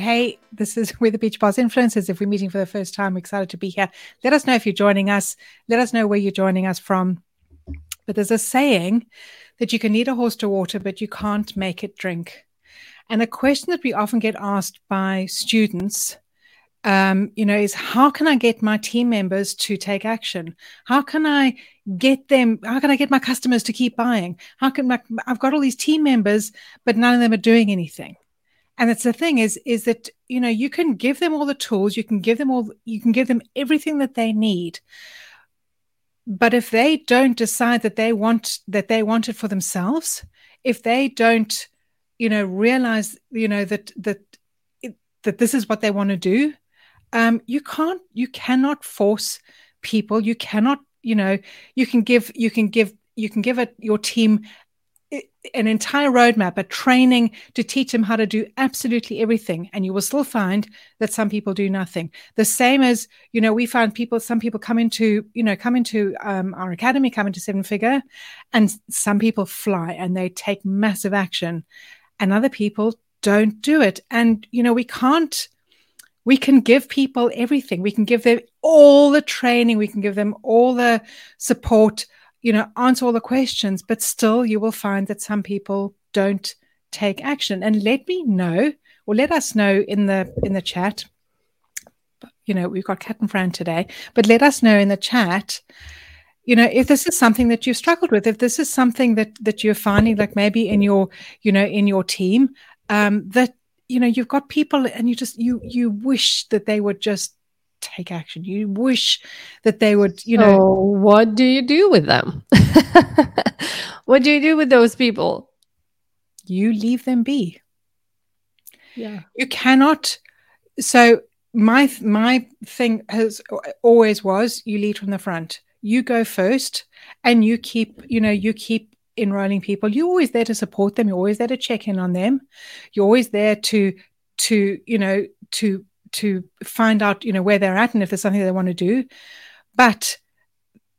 Hey, this is We're the Beach Boss Influencers. If we're meeting for the first time, we're excited to be here. Let us know if you're joining us. Let us know where you're joining us from. But there's a saying that you can lead a horse to water, but you can't make it drink. And a question that we often get asked by students, um, you know, is how can I get my team members to take action? How can I get them? How can I get my customers to keep buying? How can my, I've got all these team members, but none of them are doing anything and it's the thing is is that you know you can give them all the tools you can give them all you can give them everything that they need. But if they don't decide that they want that they want it for themselves if they don't you know realize you know that that that this is what they want to do um you can't you cannot force people you cannot you know you can give you can give you can give it your team an entire roadmap, a training to teach them how to do absolutely everything. And you will still find that some people do nothing. The same as, you know, we find people, some people come into, you know, come into um, our academy, come into seven figure, and some people fly and they take massive action, and other people don't do it. And, you know, we can't, we can give people everything. We can give them all the training, we can give them all the support you know, answer all the questions, but still you will find that some people don't take action. And let me know, or let us know in the in the chat. You know, we've got Kat and Fran today, but let us know in the chat. You know, if this is something that you've struggled with, if this is something that that you're finding, like maybe in your, you know, in your team, um, that you know you've got people and you just you you wish that they would just take action. You wish that they would, you know. So what do you do with them? what do you do with those people? You leave them be. Yeah. You cannot. So my my thing has always was you lead from the front. You go first, and you keep you know you keep enrolling people. You're always there to support them. You're always there to check in on them. You're always there to to you know to to find out you know where they're at and if there's something they want to do. But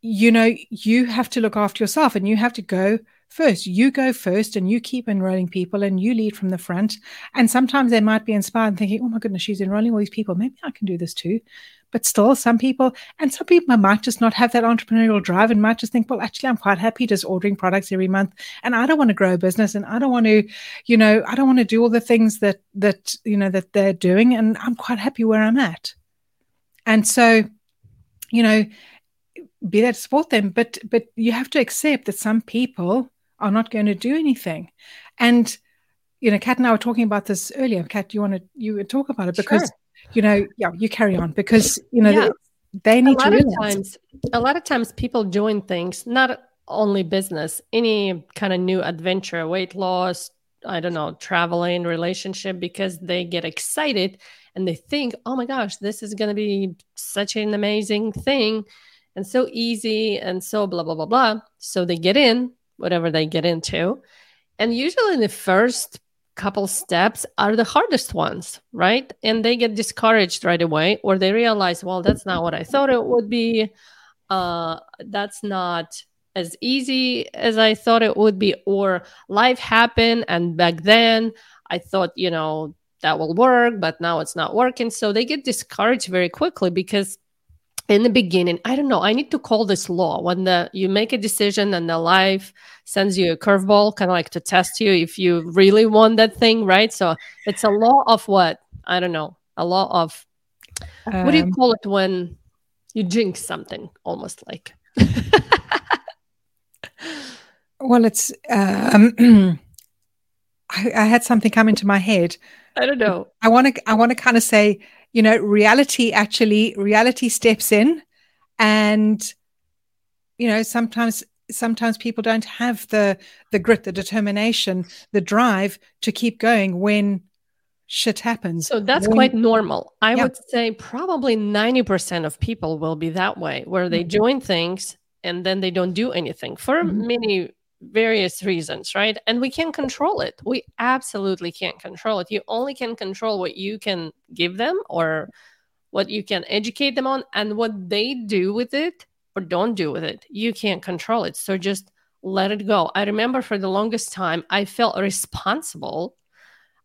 you know you have to look after yourself and you have to go first. You go first and you keep enrolling people and you lead from the front. And sometimes they might be inspired and thinking oh my goodness she's enrolling all these people. Maybe i can do this too but still, some people, and some people might just not have that entrepreneurial drive and might just think, well, actually, I'm quite happy just ordering products every month. And I don't want to grow a business and I don't want to, you know, I don't want to do all the things that, that, you know, that they're doing. And I'm quite happy where I'm at. And so, you know, be there to support them. But, but you have to accept that some people are not going to do anything. And, you know, Kat and I were talking about this earlier. Kat, you want to you would talk about it because sure you know, yeah, you carry on because you know yeah. they, they, need a to realize. Of times, a lot of times, people join things not only business, any kind of new adventure, weight loss, I don't know, traveling, relationship, because they get excited and they think, oh my gosh, this is going to be such an amazing thing and so easy and so blah, blah, blah, blah. So they get in, whatever they get into. And usually in the first couple steps are the hardest ones, right? And they get discouraged right away, or they realize, well, that's not what I thought it would be. Uh, that's not as easy as I thought it would be, or life happened, and back then I thought, you know, that will work, but now it's not working. So they get discouraged very quickly because in the beginning i don't know i need to call this law. When the you make a decision and the life sends you a curveball kind of like to test you if you really want that thing right? So it's a law of what? I don't know. A law of um, what do you um, call it when you jinx something almost like? Well it's um I, I had something come into my head i don't know i want to i want to kind of say you know reality actually reality steps in and you know sometimes sometimes people don't have the the grit the determination the drive to keep going when shit happens. So that's when, quite normal. I yeah. would say probably 90% of people will be that way, where they mm-hmm. join things and then they don't do anything for mm-hmm. many various reasons, right? And we can't control it. We absolutely can't control it. You only can control what you can give them or what you can educate them on and what they do with it or don't do with it. You can't control it. So just let it go. I remember for the longest time, I felt responsible.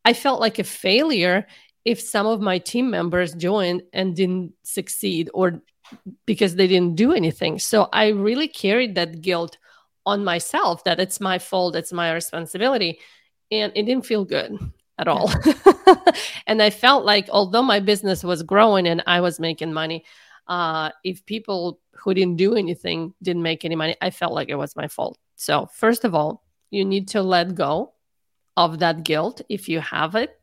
I felt like a failure if some of my team members joined and didn't succeed or because they didn't do anything. So I really carried that guilt on myself that it's my fault, it's my responsibility. And it didn't feel good at all. and I felt like, although my business was growing and I was making money, uh, if people who didn't do anything didn't make any money, I felt like it was my fault. So, first of all, you need to let go of that guilt if you have it.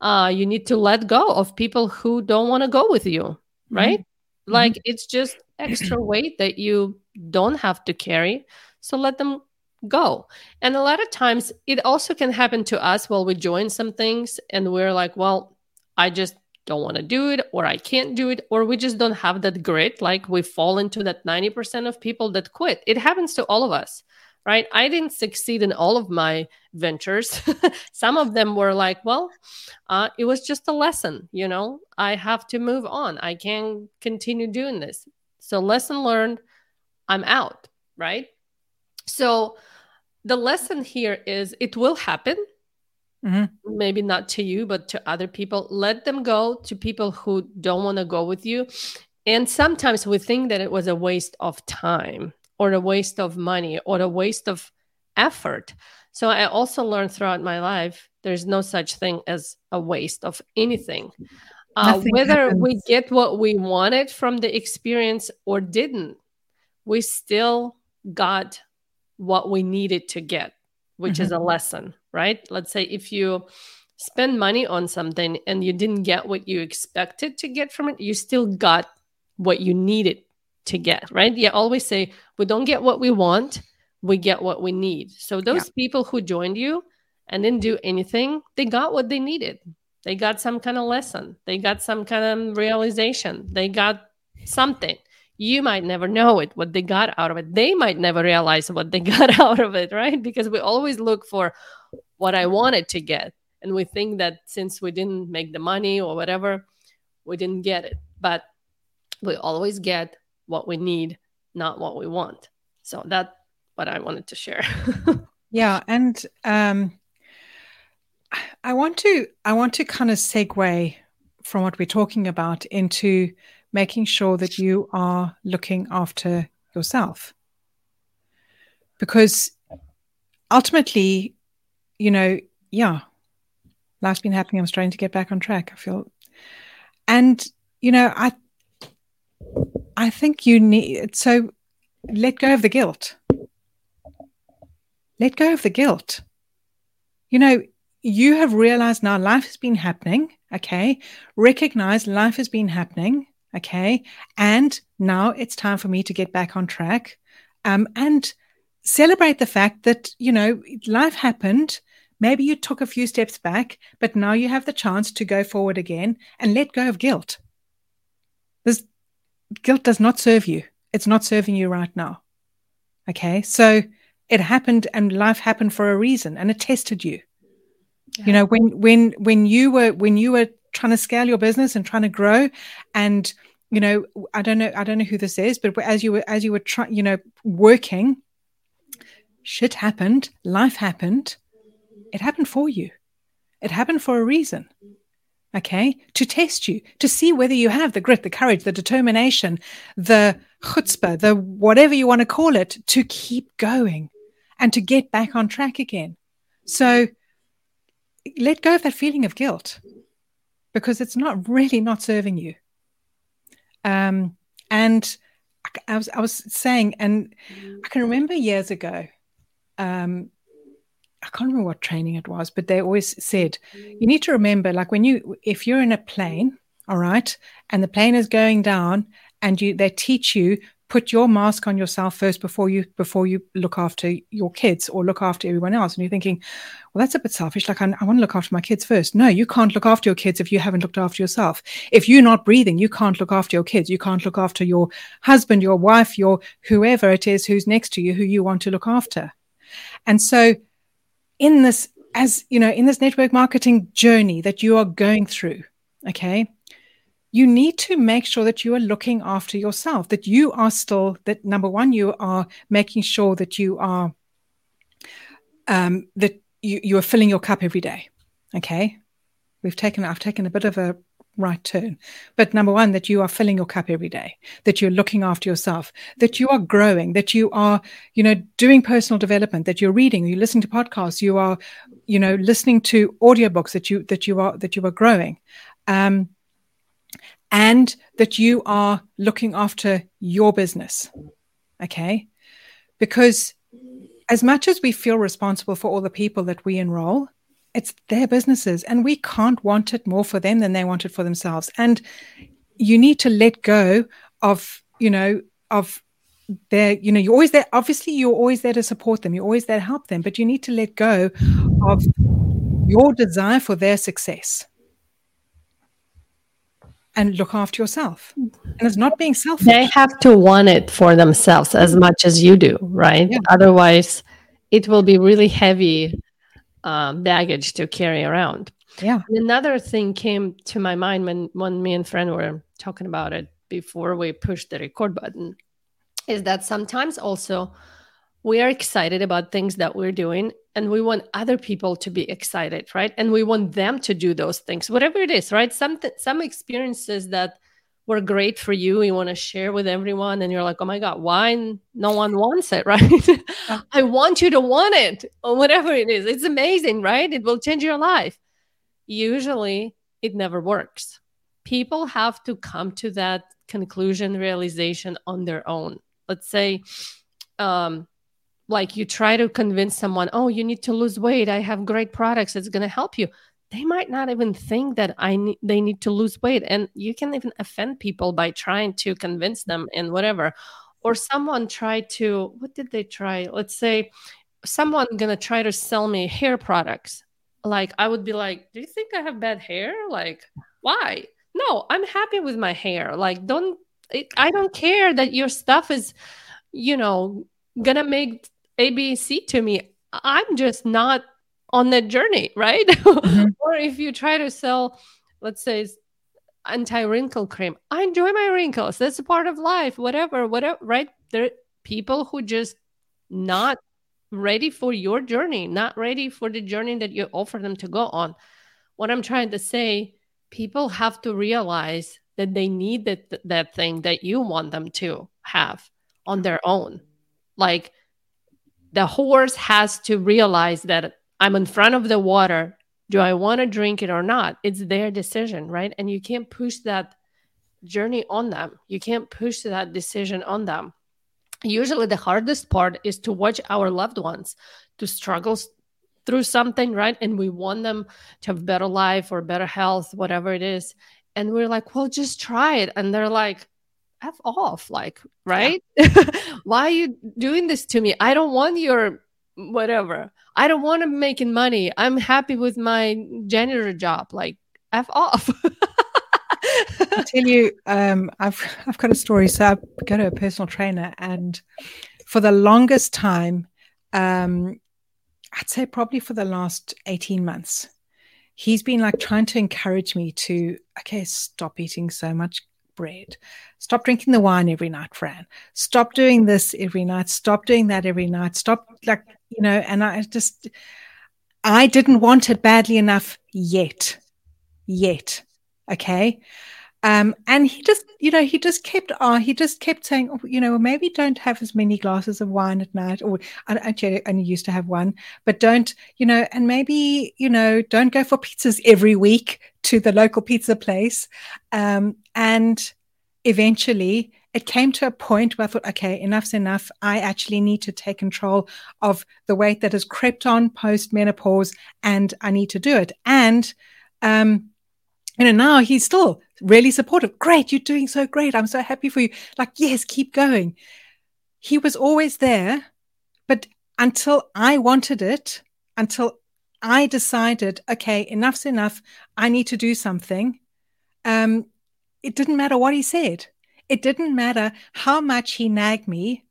Uh, you need to let go of people who don't want to go with you, mm-hmm. right? Mm-hmm. Like it's just extra weight that you don't have to carry. So let them go. And a lot of times it also can happen to us while we join some things and we're like, well, I just don't want to do it or I can't do it or we just don't have that grit like we fall into that 90% of people that quit. It happens to all of us. Right? I didn't succeed in all of my ventures. some of them were like, well, uh, it was just a lesson, you know, I have to move on. I can't continue doing this. So, lesson learned, I'm out, right? So the lesson here is it will happen. Mm-hmm. Maybe not to you, but to other people. Let them go to people who don't want to go with you. And sometimes we think that it was a waste of time or a waste of money or a waste of effort. So I also learned throughout my life there's no such thing as a waste of anything. Uh, whether happens. we get what we wanted from the experience or didn't, we still got what we needed to get, which mm-hmm. is a lesson, right? Let's say if you spend money on something and you didn't get what you expected to get from it, you still got what you needed to get, right? Yeah, always say we don't get what we want, we get what we need. So those yeah. people who joined you and didn't do anything, they got what they needed. They got some kind of lesson. They got some kind of realization. They got something you might never know it what they got out of it. They might never realize what they got out of it right? Because we always look for what i wanted to get and we think that since we didn't make the money or whatever we didn't get it. But we always get what we need not what we want. So that's what i wanted to share. Yeah and um i want to i want to kind of segue from what we're talking about into making sure that you are looking after yourself. Because ultimately, you know, yeah, life's been happening. I'm starting to get back on track. I feel, and you know, I, I think you need so let go of the guilt. Let go of the guilt. You know, you have realized now life has been happening. Okay, recognize life has been happening. Okay. And now it's time for me to get back on track um, and celebrate the fact that, you know, life happened. Maybe you took a few steps back, but now you have the chance to go forward again and let go of guilt. This guilt does not serve you. It's not serving you right now. Okay. So it happened and life happened for a reason and it tested you. Yeah. You know, when when when you were when you were trying to scale your business and trying to grow. And you know i don't know i don't know who this is but as you were as you were trying you know working shit happened life happened it happened for you. It happened for a reason okay? To test you to see whether you have the grit the courage the determination the chutzpah the whatever you want to call it to keep going and to get back on track again. So let go of that feeling of guilt because it's not really not serving you. Um, and I was I was saying, and I can remember years ago, um, I can't remember what training it was, but they always said you need to remember, like when you if you're in a plane, all right, and the plane is going down, and you they teach you put your mask on yourself first before you before you look after your kids or look after everyone else. And you're thinking well that's a bit selfish. Like I, I want to look after my kids first. No you can't look after your kids if you haven't looked after yourself. If you're not breathing you can't look after your kids. You can't look after your husband your wife your whoever it is who's next to you who you want to look after. And so in this as you know in this network marketing journey that you are going through okay you need to make sure that you are looking after yourself, that you are still, that number one, you are making sure that you are, um, that you, you are filling your cup every day. Okay. We've taken, I've taken a bit of a right turn. But number one, that you are filling your cup every day, that you're looking after yourself, that you are growing, that you are, you know, doing personal development, that you're reading, you're listening to podcasts, you are, you know, listening to audiobooks, that you that you are that you are growing. Um, and that you are looking after your business. Okay. Because as much as we feel responsible for all the people that we enroll, it's their businesses and we can't want it more for them than they want it for themselves. And you need to let go of, you know, of their, you know, you're always there. Obviously, you're always there to support them, you're always there to help them, but you need to let go of your desire for their success and look after yourself. And it's not being selfish. They have to want it for themselves as much as you do, right? Yeah. Otherwise, it will be really heavy um, baggage to carry around. Yeah. And another thing came to my mind when, when me and Fran were talking about it before we pushed the record button is that sometimes also we are excited about things that we're doing and we want other people to be excited right? And we want them to do those things whatever it is right? Some some experiences that were great for you you want to share with everyone and you're like oh my god why no one wants it right? I want you to want it or whatever it is. It's amazing right? It will change your life. Usually it never works. People have to come to that conclusion realization on their own. Let's say um like you try to convince someone, oh, you need to lose weight. I have great products. It's going to help you. They might not even think that I ne- they need to lose weight, and you can even offend people by trying to convince them and whatever. Or someone tried to what did they try? Let's say someone gonna try to sell me hair products. Like I would be like, do you think I have bad hair? Like why? No, I'm happy with my hair. Like don't it, I don't care that your stuff is, you know, gonna make ABC to me, I'm just not on that journey, right? Mm-hmm. or if you try to sell, let's say, anti wrinkle cream, I enjoy my wrinkles. That's a part of life, whatever, whatever, right? There are people who just not ready for your journey, not ready for the journey that you offer them to go on. What I'm trying to say, people have to realize that they need that, that thing that you want them to have on their own. Like the horse has to realize that I'm in front of the water. Do I want to drink it or not? It's their decision, right? And you can't push that journey on them. You can't push that decision on them. Usually, the hardest part is to watch our loved ones to struggle through something, right? And we want them to have better life or better health, whatever it is. And we're like, well, just try it. And they're like, f off like right? Yeah. why are you doing this to me? I don't want your whatever. I don't want to making money. I'm happy with my janitor job. Like f off. I tell you, um, I've I've got a story. So I go to a personal trainer, and for the longest time, um, I'd say probably for the last eighteen months, he's been like trying to encourage me to okay, stop eating so much bread. Stop drinking the wine every night, Fran. Stop doing this every night. Stop doing that every night. Stop, like, you know, and I just, I didn't want it badly enough yet. Yet. Okay. Um, and he just, you know, he just kept on, he just kept saying, oh, you know, maybe don't have as many glasses of wine at night, or I actually only used to have one, but don't, you know, and maybe, you know, don't go for pizzas every week to the local pizza place. Um, and eventually it came to a point where I thought, okay, enough's enough. I actually need to take control of the weight that has crept on post menopause, and I need to do it. And, um, you know, now he's still really supportive. Great, you're doing so great. I'm so happy for you. Like, yes, keep going. He was always there, but until I wanted it, until I decided, okay, enough's enough. I need to do something. Um, it didn't matter what he said. It didn't matter how much he nagged me.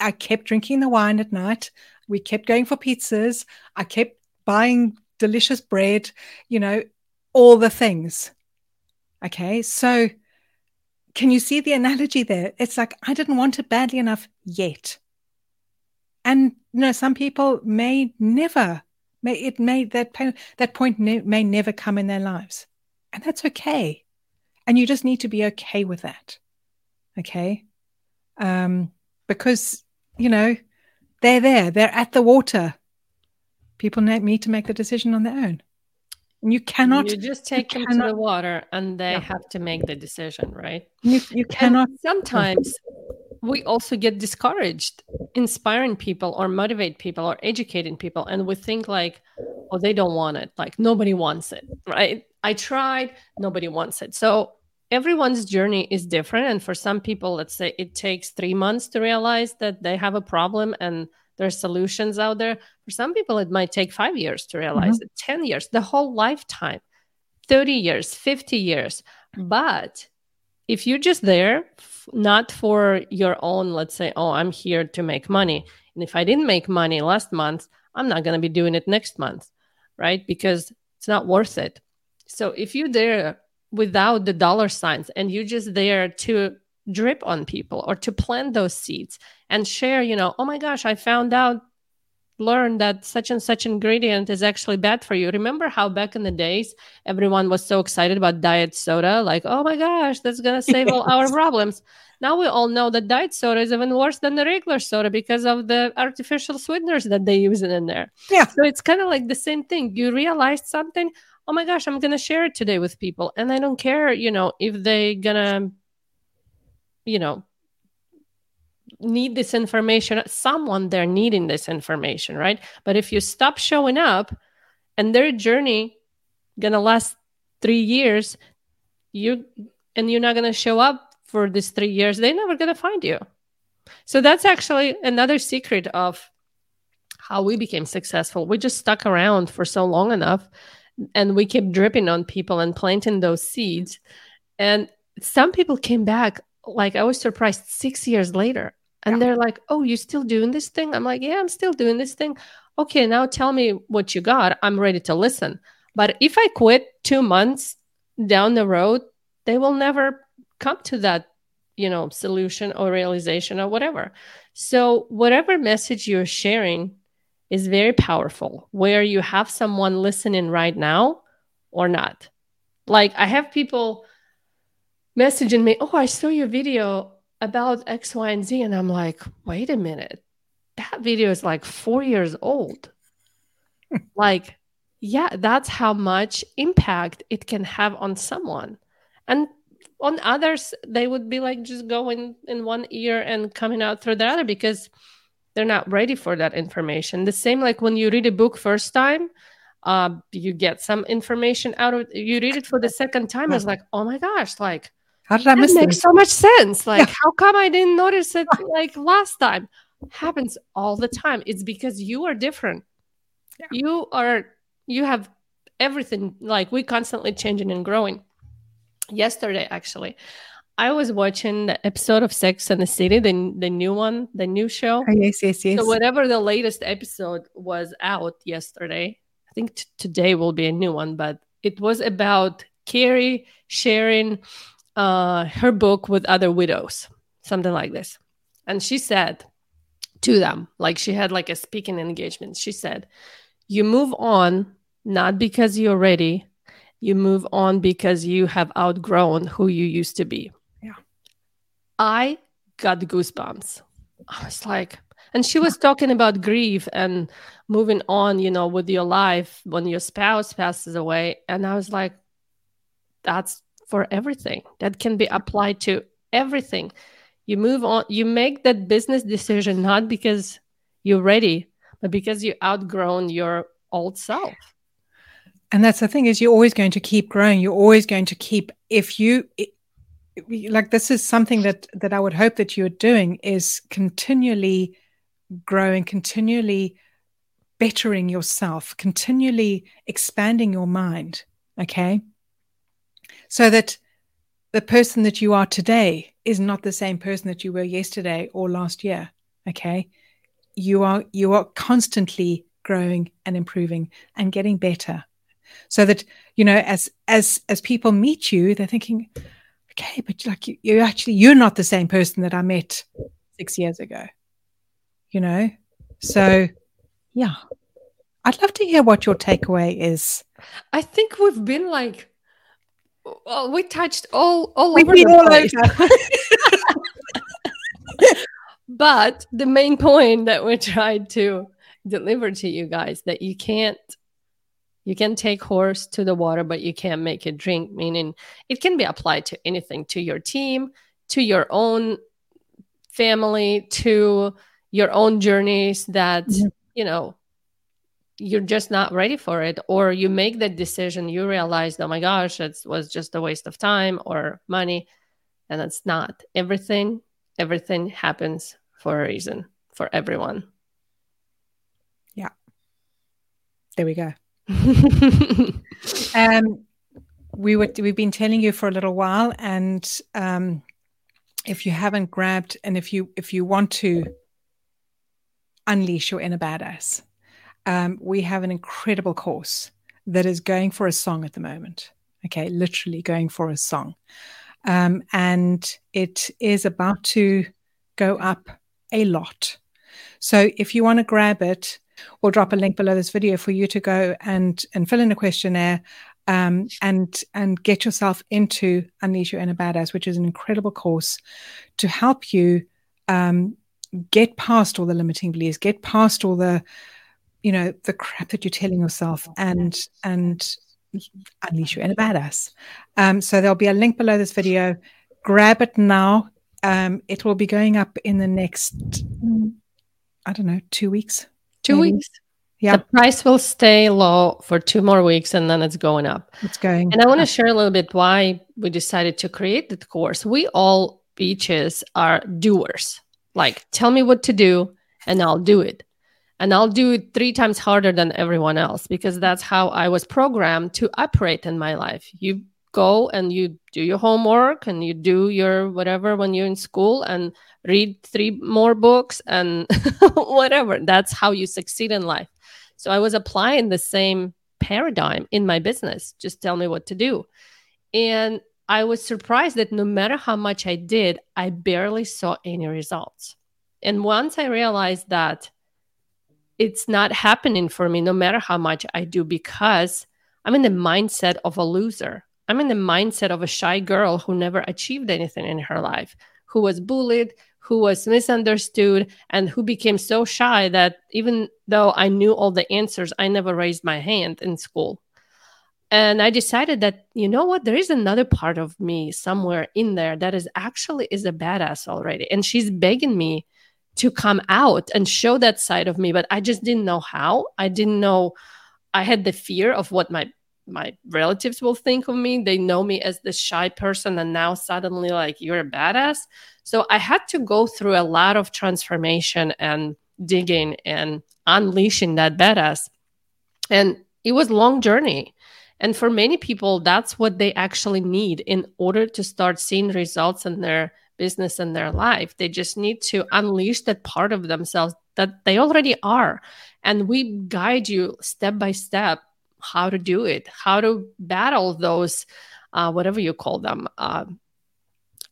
I kept drinking the wine at night. We kept going for pizzas. I kept buying delicious bread, you know, all the things. Okay. So can you see the analogy there? It's like I didn't want it badly enough yet. And you know, some people may never, may it may that that point ne- may never come in their lives, and that's okay. And you just need to be okay with that. Okay, um, because you know they're there, they're at the water. People need me to make the decision on their own. You cannot. You just take you them cannot, to the water, and they yeah. have to make the decision, right? You, you cannot. And sometimes we also get discouraged inspiring people or motivate people or educating people, and we think like, "Oh, they don't want it. Like nobody wants it, right?" I tried, nobody wants it. So everyone's journey is different, and for some people, let's say it takes three months to realize that they have a problem and there's solutions out there. For some people, it might take five years to realize mm-hmm. it, 10 years, the whole lifetime, 30 years, 50 years. But if you're just there, not for your own, let's say, oh, I'm here to make money. And if I didn't make money last month, I'm not going to be doing it next month, right? Because it's not worth it. So if you're there without the dollar signs and you're just there to drip on people or to plant those seeds and share, you know, oh my gosh, I found out, learned that such and such ingredient is actually bad for you. Remember how back in the days, everyone was so excited about diet soda? Like, oh my gosh, that's going to save yes. all our problems. Now we all know that diet soda is even worse than the regular soda because of the artificial sweeteners that they use in there. Yeah. So it's kind of like the same thing. You realized something, oh my gosh, I'm going to share it today with people. And I don't care, you know, if they going to you know need this information. Someone they're needing this information right? But if you stop showing up and their journey gonna last three years you and you're not gonna show up for these three years they're never gonna find you. So that's actually another secret of how we became successful. We just stuck around for so long enough and we kept dripping on people and planting those seeds. And some people came back like I was surprised six years later. And yeah. they're like, Oh, you still doing this thing? I'm like, Yeah, I'm still doing this thing. Okay, now tell me what you got. I'm ready to listen. But if I quit two months down the road, they will never come to that, you know, solution or realization or whatever. So, whatever message you're sharing is very powerful, where you have someone listening right now or not. Like, I have people messaging me, Oh, I saw your video about X, Y, and Z. And I'm like, Wait a minute. That video is like four years old. like, yeah, that's how much impact it can have on someone. And on others, they would be like just going in one ear and coming out through the other because they're not ready for that information. The same like when you read a book first time, uh, you get some information out of you read it for the second time. It's like, oh my gosh, like how did I miss it? Makes so much sense. Like, yeah. how come I didn't notice it like last time? Happens all the time. It's because you are different. Yeah. You are. You have everything. Like we constantly changing and growing. Yesterday, actually, I was watching the episode of Sex and the City, the the new one, the new show. Oh, yes, yes, yes. So whatever the latest episode was out yesterday, I think t- today will be a new one, but it was about Carrie sharing uh, her book with other widows, something like this. And she said to them, like she had like a speaking engagement, she said, You move on not because you're ready, you move on because you have outgrown who you used to be. Yeah. I got goosebumps. I was like, and she was talking about grief and moving on, you know, with your life when your spouse passes away. And I was like, that's for everything that can be applied to everything. You move on you make that business decision not because you're ready but because you outgrown your old self. And that's the thing is you're always going to keep growing. You're always going to keep if you like this is something that that i would hope that you're doing is continually growing continually bettering yourself continually expanding your mind okay so that the person that you are today is not the same person that you were yesterday or last year okay? You are you are constantly growing and improving and getting better. So that you know as as as people meet you they're thinking okay but like you, you actually you're not the same person that i met six years ago you know? So yeah. I'd love to hear what your takeaway is. I think we've been like well, we touched all all We've over the place. Over. but the main point that we tried to deliver to you guys that you can't you can take horse to the water but you can't make it drink meaning it can be applied to anything to your team to your own family to your own journeys that mm-hmm. you know you're just not ready for it or you make that decision you realize oh my gosh it was just a waste of time or money and it's not. Everything everything happens for a reason for everyone. Yeah. There we go. Um, we were we've been telling you for a little while, and um, if you haven't grabbed, and if you if you want to unleash your inner badass, um, we have an incredible course that is going for a song at the moment. Okay, literally going for a song, um, and it is about to go up a lot. So if you want to grab it, We'll drop a link below this video for you to go and and fill in a questionnaire um, and and get yourself into Unleash Your Inner Badass, which is an incredible course to help you um, get past all the limiting beliefs, get past all the you know the crap that you're telling yourself, and and unleash your inner badass. Um, so there'll be a link below this video. Grab it now. Um, it will be going up in the next, I don't know, two weeks, Two Maybe. weeks. Yeah. The price will stay low for two more weeks and then it's going up. It's going. And I want to share a little bit why we decided to create the course. We all beaches are doers. Like, tell me what to do and I'll do it. And I'll do it three times harder than everyone else because that's how I was programmed to operate in my life. You go and you do your homework and you do your whatever when you're in school and read three more books and whatever. That's how you succeed in life. So I was applying the same paradigm in my business. Just tell me what to do. And I was surprised that no matter how much I did, I barely saw any results. And once I realized that it's not happening for me, no matter how much I do, because I'm in the mindset of a loser. I'm in the mindset of a shy girl who never achieved anything in her life, who was bullied, who was misunderstood, and who became so shy that even though I knew all the answers, I never raised my hand in school. And I decided that, you know what, there is another part of me somewhere in there that is actually is a badass already. And she's begging me to come out and show that side of me, but I just didn't know how. I didn't know I had the fear of what my my relatives will think of me. They know me as the shy person, and now suddenly, like, you're a badass. So I had to go through a lot of transformation and digging and unleashing that badass. And it was long journey. And for many people, that's what they actually need in order to start seeing results in their business and their life. They just need to unleash that part of themselves that they already are. And we guide you step by step how to do it, how to battle those, uh, whatever you call them, uh,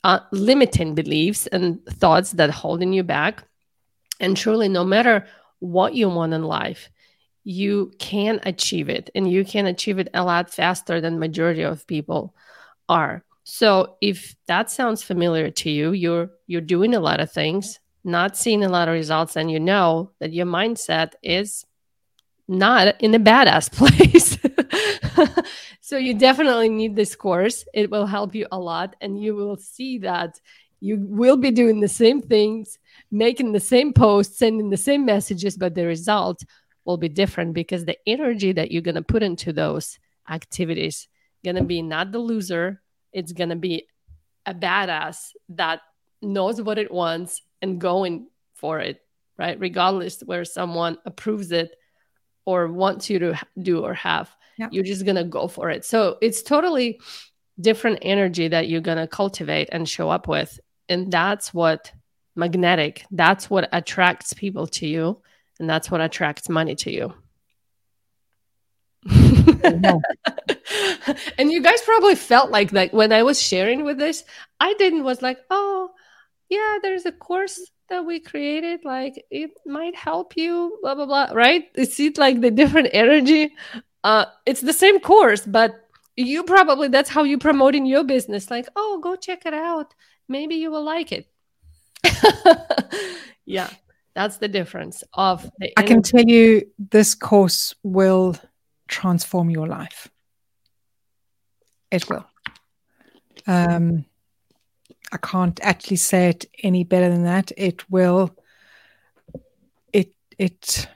uh, limiting beliefs and thoughts that holding you back. And truly, no matter what you want in life, you can achieve it, and you can achieve it a lot faster than majority of people are. So, if that sounds familiar to you, you're you're doing a lot of things, not seeing a lot of results, and you know that your mindset is not in a badass place. so you definitely need this course. It will help you a lot and you will see that you will be doing the same things, making the same posts, sending the same messages, but the result will be different because the energy that you're to put into those activities. Gonna be not the loser. It's gonna be a badass that knows what it wants and going for it, right? Regardless where someone approves it or wants you to do or have. You're just gonna go for it. So it's totally different energy that you're gonna cultivate and show up with. And that's what magnetic, that's what attracts people to you, and that's what attracts money to you. and you guys probably felt like that when I was sharing with this. I didn't was like, oh, yeah, there's a course that we created. Like it might help you, blah blah blah. Right? It's it like the different energy. Uh, it's the same course, but you probably that's how you promote in your business. Like, oh, go check it out. Maybe you will like it. yeah, that's the difference of the. I can tell you, this course will transform your life. It will. Um, I can't actually say it any better than that. It will. It it.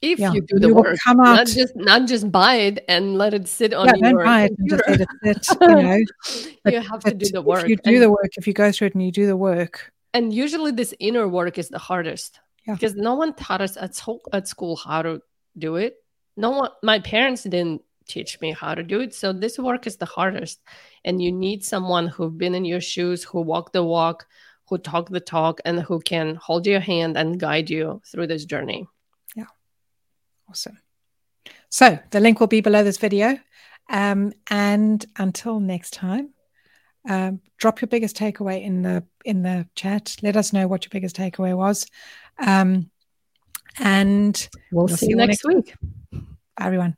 If yeah, you do the work, come out, not just not just buy it and let it sit on yeah, your don't buy it and just let it sit. You know, you have to do the work. If you do and, the work, if you go through it and you do the work, and usually this inner work is the hardest yeah. because no one taught us at school how to do it no one my parents didn't teach me how to do it. So this work is the hardest. And you need someone who've been in your shoes who walk the walk who talk the talk and who can hold your hand and guide you through this journey. Yeah. Awesome. So the link will be below this video. Um, and until next time um, drop your biggest takeaway in the in the chat. Let us know what your biggest takeaway was. Um, and we'll, we'll see, see, you next week. Bye, everyone.